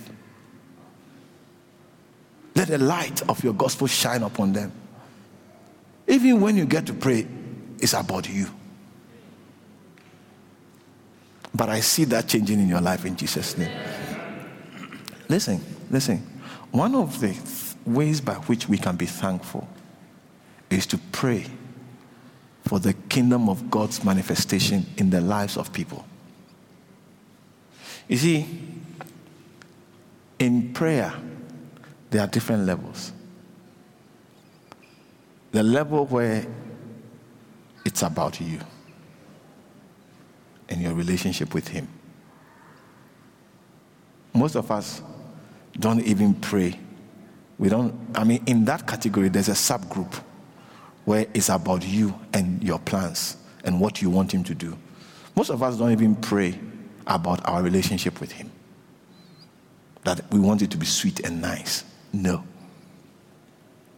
Let the light of your gospel shine upon them. Even when you get to pray, it's about you. But I see that changing in your life in Jesus' name. Listen, listen. One of the ways by which we can be thankful is to pray for the kingdom of God's manifestation in the lives of people. You see, in prayer, there are different levels. The level where it's about you and your relationship with Him. Most of us don't even pray. We don't, I mean, in that category, there's a subgroup where it's about you and your plans and what you want Him to do. Most of us don't even pray about our relationship with Him. That we want it to be sweet and nice. No.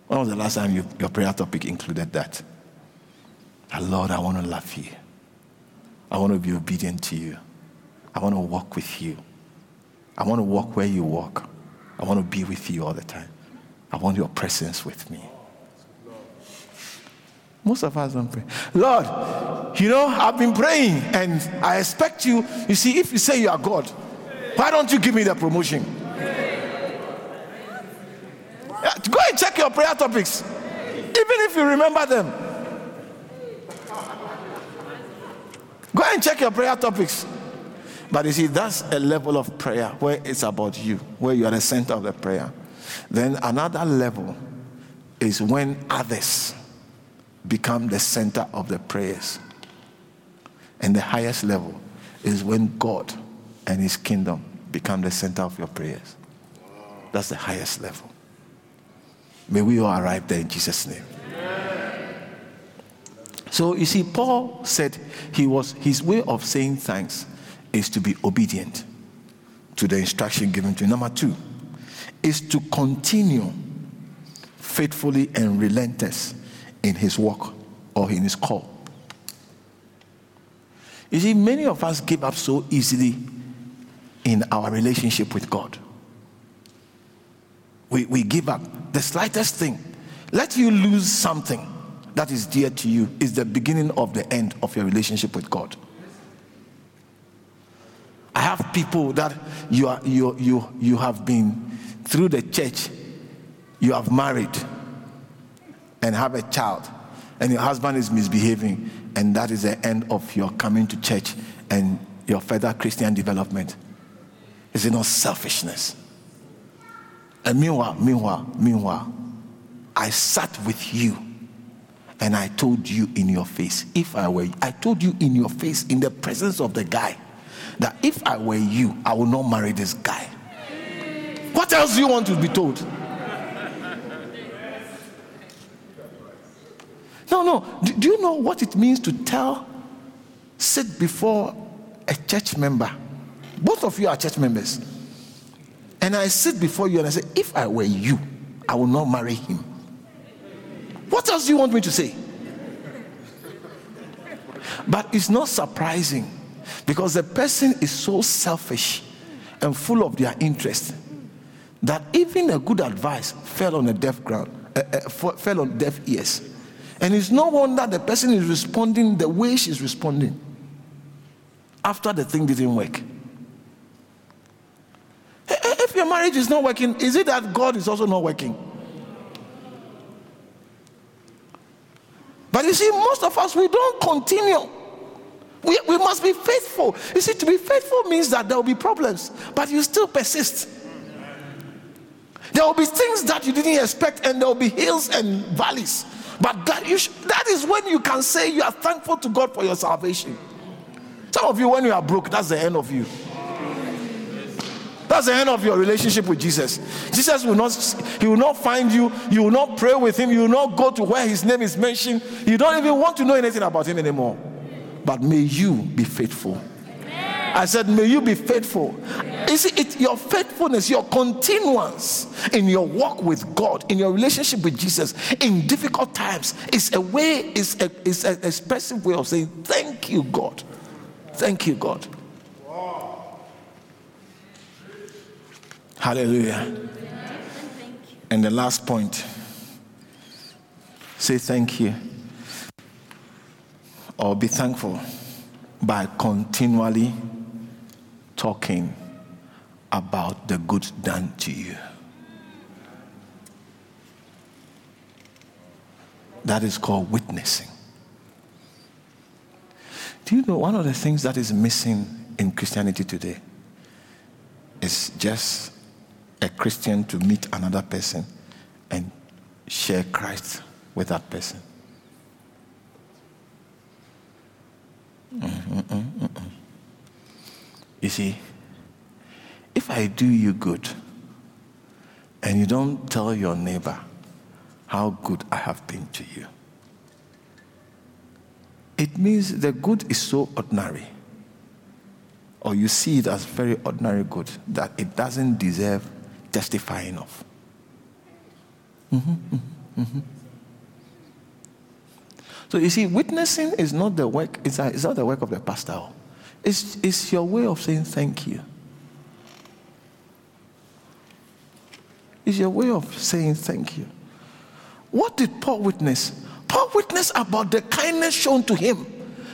When was the last time you, your prayer topic included that? Lord, I want to love you. I want to be obedient to you. I want to walk with you. I want to walk where you walk. I want to be with you all the time. I want your presence with me. Most of us don't pray. Lord, you know, I've been praying and I expect you. You see, if you say you are God, why don't you give me the promotion? Go and check your prayer topics, even if you remember them. Go and check your prayer topics. But you see, that's a level of prayer where it's about you, where you are the center of the prayer. Then another level is when others become the center of the prayers. And the highest level is when God and His kingdom become the center of your prayers. That's the highest level. May we all arrive there in Jesus' name. So you see, Paul said he was his way of saying thanks is to be obedient to the instruction given to him. Number two is to continue faithfully and relentless in his work or in his call. You see, many of us give up so easily in our relationship with God. We, we give up the slightest thing. Let you lose something that is dear to you is the beginning of the end of your relationship with God. I have people that you, are, you, you, you have been through the church, you have married and have a child, and your husband is misbehaving, and that is the end of your coming to church and your further Christian development. Is it not selfishness? And meanwhile, meanwhile, meanwhile, I sat with you and I told you in your face, if I were, you, I told you in your face, in the presence of the guy, that if I were you, I would not marry this guy. What else do you want to be told? No, no. Do, do you know what it means to tell, sit before a church member? Both of you are church members. And I sit before you and I say, if I were you, I would not marry him. What else do you want me to say? But it's not surprising because the person is so selfish and full of their interest that even a good advice fell on a deaf ground, uh, uh, fell on deaf ears. And it's no wonder the person is responding the way she's responding after the thing didn't work. If your marriage is not working, is it that God is also not working? But you see, most of us, we don't continue. We, we must be faithful. You see, to be faithful means that there will be problems, but you still persist. There will be things that you didn't expect, and there will be hills and valleys. But that, you sh- that is when you can say you are thankful to God for your salvation. Some of you, when you are broke, that's the end of you. That's the end of your relationship with Jesus. Jesus will not, he will not find you. You will not pray with him. You will not go to where his name is mentioned. You don't even want to know anything about him anymore. But may you be faithful. I said, may you be faithful. You see, it, your faithfulness, your continuance in your walk with God, in your relationship with Jesus, in difficult times, is a way, is a, is an expressive way of saying, thank you, God. Thank you, God. Hallelujah. And the last point say thank you or be thankful by continually talking about the good done to you. That is called witnessing. Do you know one of the things that is missing in Christianity today is just a Christian to meet another person and share Christ with that person. Mm-mm, mm-mm. You see, if I do you good and you don't tell your neighbor how good I have been to you, it means the good is so ordinary, or you see it as very ordinary good that it doesn't deserve testifying of. Mm-hmm, mm-hmm, mm-hmm. So you see, witnessing is not the work, it's, a, it's not the work of the pastor. It's, it's your way of saying thank you. It's your way of saying thank you. What did Paul witness? Paul witnessed about the kindness shown to him.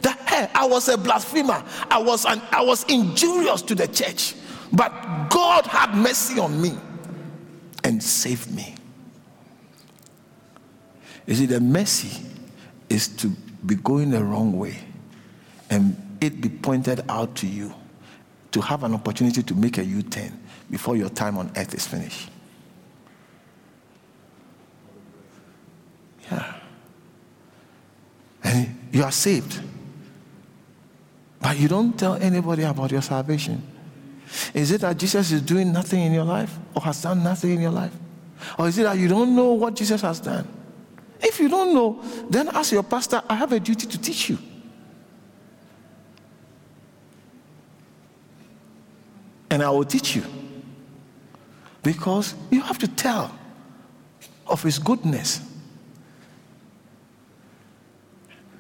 That hey, I was a blasphemer. I was an, I was injurious to the church. But God had mercy on me and me. You see, the mercy is to be going the wrong way and it be pointed out to you to have an opportunity to make a U turn before your time on earth is finished. Yeah. And you are saved. But you don't tell anybody about your salvation. Is it that Jesus is doing nothing in your life or has done nothing in your life? Or is it that you don't know what Jesus has done? If you don't know, then ask your pastor, I have a duty to teach you. And I will teach you. Because you have to tell of his goodness.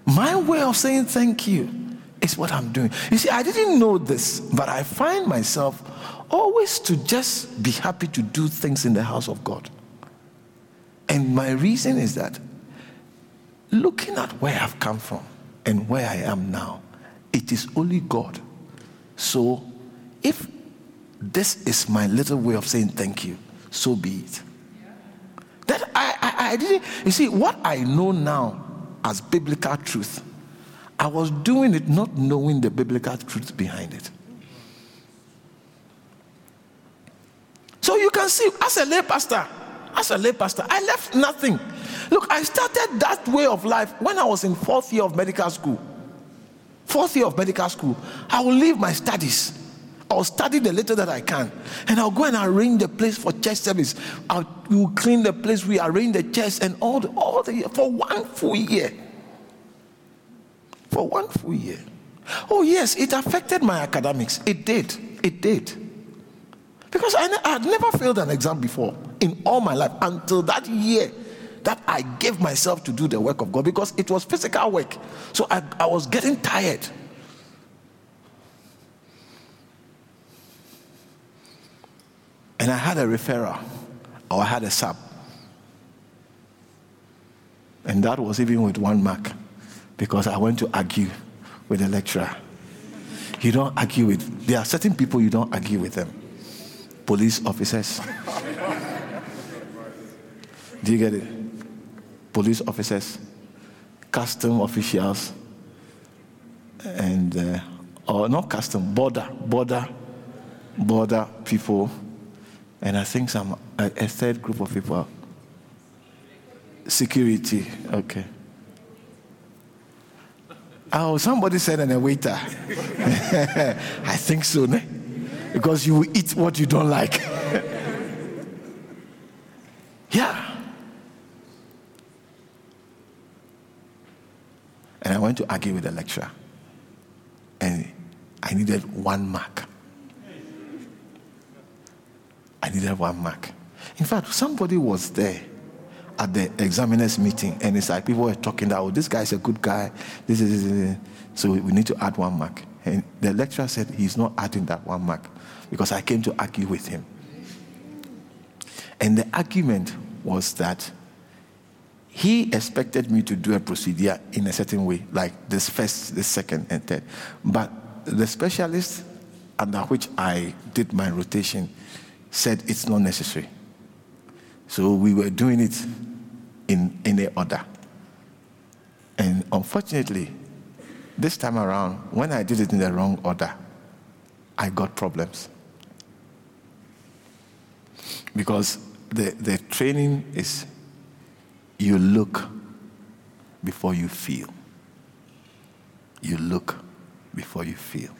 My way of saying thank you is what I'm doing. You see, I didn't know this, but I find myself always to just be happy to do things in the house of God. And my reason is that looking at where I've come from and where I am now, it is only God. So if this is my little way of saying thank you, so be it. That I, I, I didn't, you see, what I know now as biblical truth, I was doing it not knowing the biblical truth behind it. So you can see, as a lay pastor, as a lay pastor, I left nothing. Look, I started that way of life when I was in fourth year of medical school. Fourth year of medical school, I will leave my studies. I'll study the little that I can. And I'll go and arrange the place for church service. I'll we'll clean the place, we arrange the chairs and all the, all the for one full year. For one full year. Oh, yes, it affected my academics. It did. It did. Because I, I had never failed an exam before in all my life until that year that I gave myself to do the work of God because it was physical work. So I, I was getting tired. And I had a referral or I had a sub. And that was even with one mark because I went to argue with the lecturer. You don't argue with, there are certain people you don't argue with them. Police officers. Do you get it? Police officers, custom officials, and, uh, or not custom, border, border, border people and I think some a, a third group of people. Security, okay. Oh, somebody said, and a waiter. I think so, ne? because you eat what you don't like. yeah. And I went to argue with the lecturer, and I needed one mark. I needed one mark. In fact, somebody was there at the examiners meeting, and it's like people were talking that, oh, this guy is a good guy. This is, so we need to add one mark. And the lecturer said he's not adding that one mark because I came to argue with him. And the argument was that he expected me to do a procedure in a certain way, like this first, this second, and third. But the specialist under which I did my rotation said it's not necessary. So we were doing it in any order. And unfortunately, this time around, when I did it in the wrong order, I got problems. Because the, the training is you look before you feel. You look before you feel.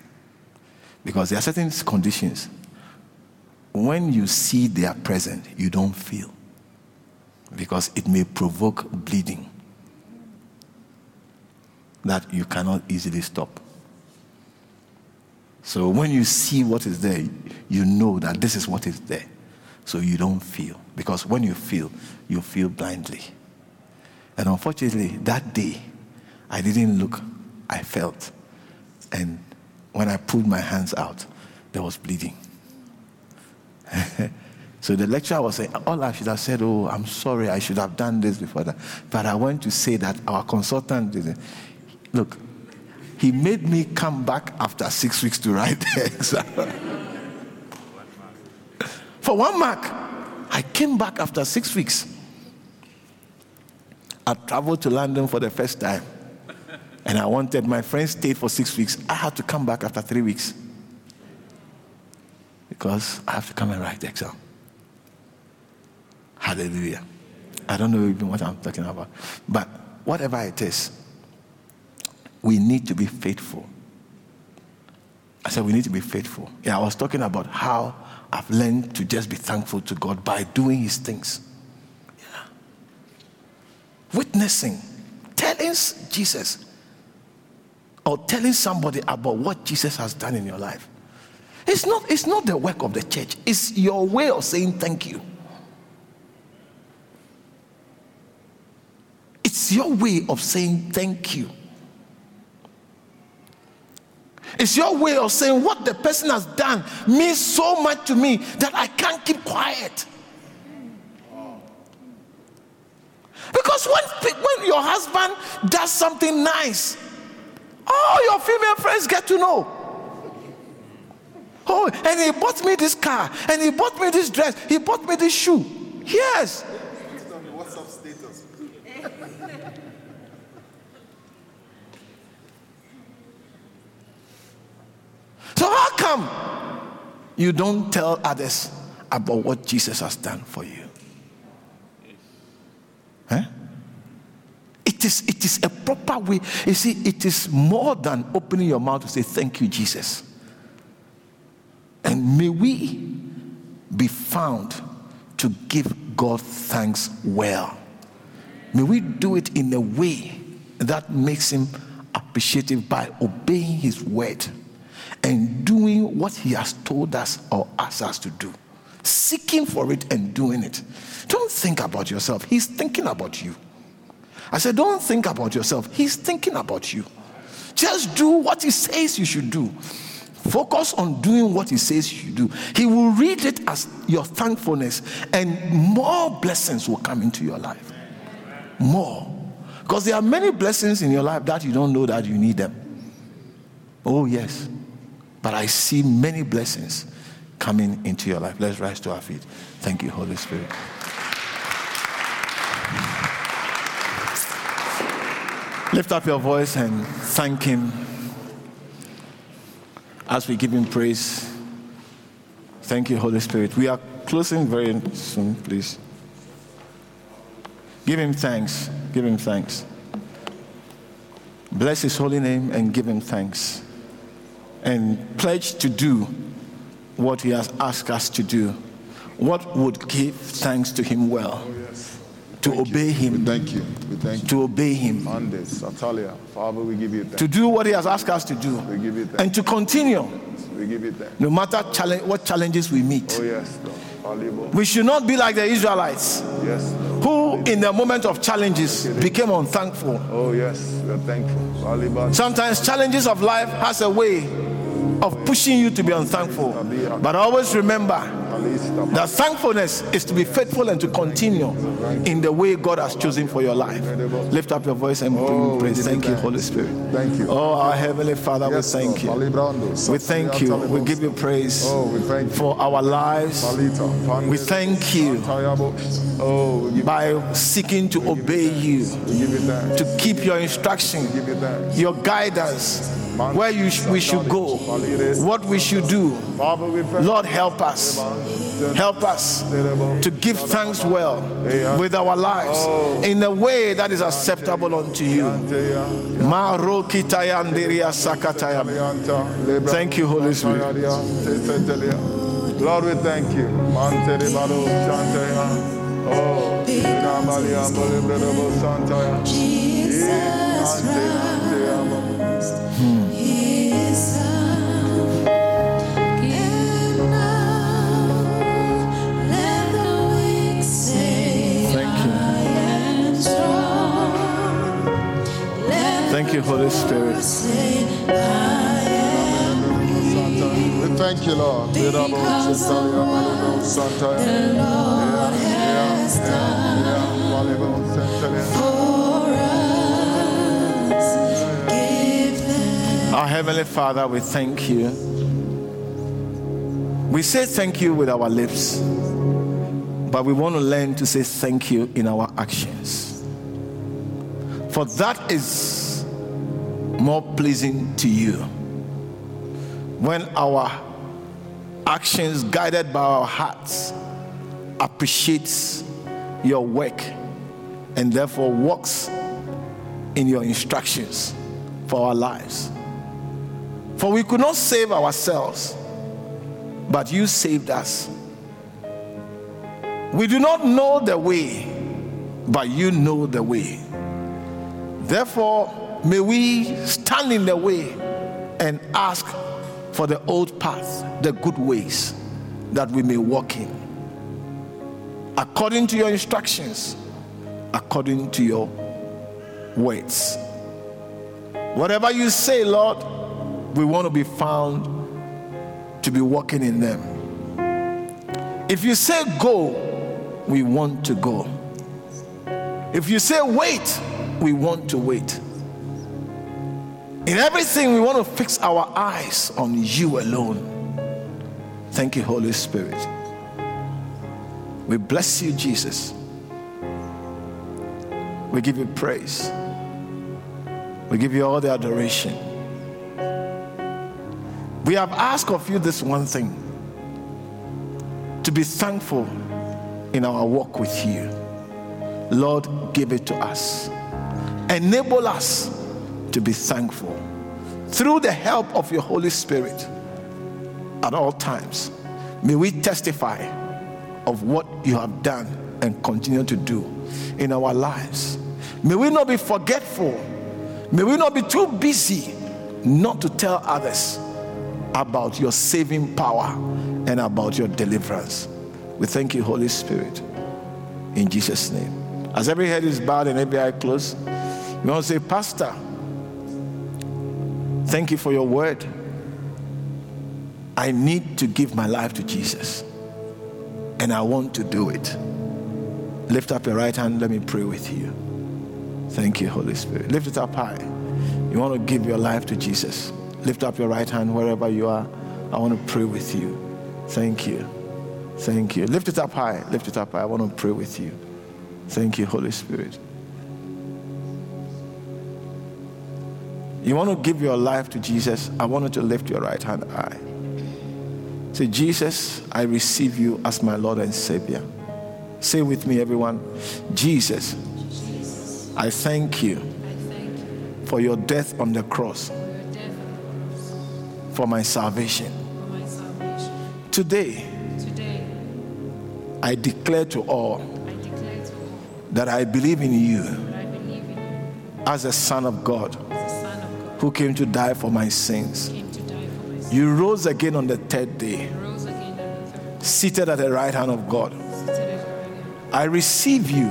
Because there are certain conditions when you see they are present, you don't feel because it may provoke bleeding that you cannot easily stop. So when you see what is there, you know that this is what is there. So you don't feel. Because when you feel, you feel blindly. And unfortunately, that day, I didn't look, I felt. And when I pulled my hands out, there was bleeding. so the lecturer was saying, all I should have said, oh, I'm sorry, I should have done this before that. But I want to say that our consultant didn't. Look, he made me come back after six weeks to write the exam. For one mark, I came back after six weeks. I traveled to London for the first time. And I wanted, my friend stayed for six weeks. I had to come back after three weeks because I have to come and write the exam. Hallelujah. I don't know even what I'm talking about. But whatever it is, we need to be faithful. I said we need to be faithful. Yeah, I was talking about how I've learned to just be thankful to God by doing his things. Yeah. Witnessing, telling Jesus, or telling somebody about what Jesus has done in your life. It's not, it's not the work of the church, it's your way of saying thank you. It's your way of saying thank you. It's your way of saying what the person has done means so much to me that I can't keep quiet. Because when, when your husband does something nice, all your female friends get to know. Oh, and he bought me this car, and he bought me this dress, he bought me this shoe. Yes. So, how come you don't tell others about what Jesus has done for you? Huh? It is, it is a proper way. You see, it is more than opening your mouth to say, Thank you, Jesus. And may we be found to give God thanks well. May we do it in a way that makes Him appreciative by obeying His word and doing what He has told us or asked us to do. Seeking for it and doing it. Don't think about yourself, He's thinking about you. I said, Don't think about yourself, He's thinking about you. Just do what He says you should do. Focus on doing what He says you should do. He will read it as your thankfulness, and more blessings will come into your life. More. Because there are many blessings in your life that you don't know that you need them. Oh, yes. But I see many blessings coming into your life. Let's rise to our feet. Thank you, Holy Spirit. Lift up your voice and thank Him as we give Him praise. Thank you, Holy Spirit. We are closing very soon, please. Give Him thanks. Give Him thanks. Bless His holy name and give Him thanks. And pledge to do what He has asked us to do. What would give thanks to Him well? Oh, to Thank obey you. him We thank you. We thank you. to obey him Mondays, Atalia. Father, we give you thanks. to do what he has asked us to do We give you thanks. and to continue We give you thanks. no matter challenge, what challenges we meet Oh, yes, Lord. We should not be like the israelites Yes, Lord. who in the moment of challenges became unthankful Oh, yes, we are thankful. Sometimes challenges of life has a way of pushing you to be unthankful but always remember that thankfulness is to be faithful and to continue in the way God has chosen for your life. Lift up your voice and bring Oh, praise. you Thank you. Holy Spirit. Thank you. Oh, our Heavenly Father, we thank you. We thank you. We give you praise Oh, we thank you. for our lives. We thank you. Oh, by seeking to obey you, we give you thanks. to keep your instruction, you your guidance, where you sh- we should go, what we should do. Father, we thank Lord, help us. Help us to give thanks well with our lives in a way that is acceptable unto you. Maro kitayandiria sakataya. Thank you, Holy Spirit. Lord, we thank you. Mante de baro shantaya. Oh, Namalia Bolibrobo Santaya. Ante, Thank you, Holy Spirit. We thank you, Lord. Our Heavenly Father, we thank you. We say thank you with our lips, but we want to learn to say thank you in our actions. For that is more pleasing to you. When our actions, guided by our hearts, appreciates your work and therefore walks in your instructions for our lives. For we could not save ourselves, but you saved us. We do not know the way, but you know the way. Therefore, may we stand in the way and ask for the old path, the good ways that we may walk in. According to your instructions, according to your words. Whatever you say, Lord, we want to be found to be walking in them. If you say go, we want to go. If you say wait, we want to wait. In everything, we want to fix our eyes on you alone. Thank you, Holy Spirit. We bless you, Jesus. We give you praise. We give you all the adoration. We have asked of you this one thing to be thankful in our walk with you. Lord, give it to us. Enable us to be thankful through the help of your Holy Spirit at all times. May we testify of what you have done and continue to do in our lives. May we not be forgetful. May we not be too busy not to tell others about your saving power and about your deliverance. We thank you, Holy Spirit, in Jesus' name. As every head is bowed and every eye closed, we want to say, Pastor, thank you for your word. I need to give my life to Jesus, and I want to do it. Lift up your right hand, let me pray with you. Thank you, Holy Spirit. Lift it up high. You want to give your life to Jesus. Lift up your right hand wherever you are. I want to pray with you. Thank you. Thank you. Lift it up high. Lift it up high. I want to pray with you. Thank you, Holy Spirit. You want to give your life to Jesus? I want you to lift your right hand high. Say, Jesus, I receive you as my Lord and Savior. Say with me, everyone. Jesus, I thank you for your death on the cross for my salvation. Today, I declare to all that I believe in you as a Son of God who came to die for my sins. You rose again on the third day, seated at the right hand of God. I receive you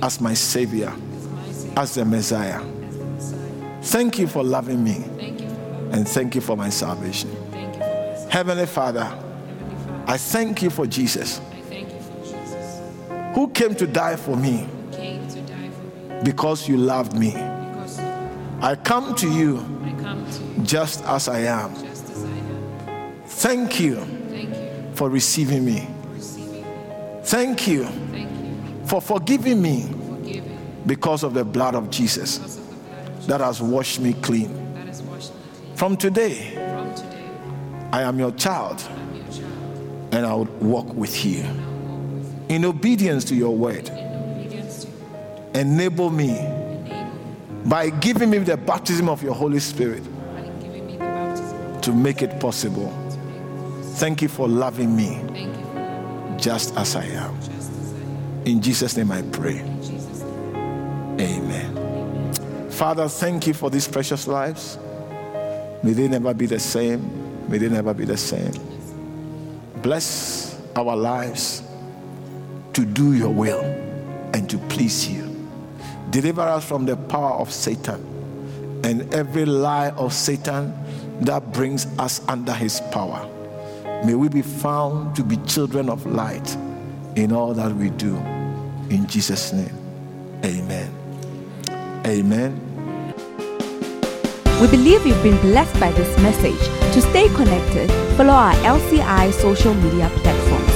as my Savior, as the Messiah. Thank you for loving me, and thank you for my salvation. Heavenly Father, I thank you for Jesus, who came to die for me because you loved me. I come to you just as I am. Thank you for receiving me. Thank you for forgiving me because of the blood of Jesus that has washed me clean. From today, I am your child and I will walk with you in obedience to your word. Enable me by giving me the baptism of your Holy Spirit to make it possible. Thank you for loving me just as I am. In Jesus' name I pray. Amen. Father, thank you for these precious lives. May they never be the same. May they never be the same. Bless our lives to do your will and to please you. Deliver us from the power of Satan and every lie of Satan that brings us under his power. May we be found to be children of light in all that we do. In Jesus' name, amen. Amen. We believe you've been blessed by this message. To stay connected, follow our LCI social media platforms.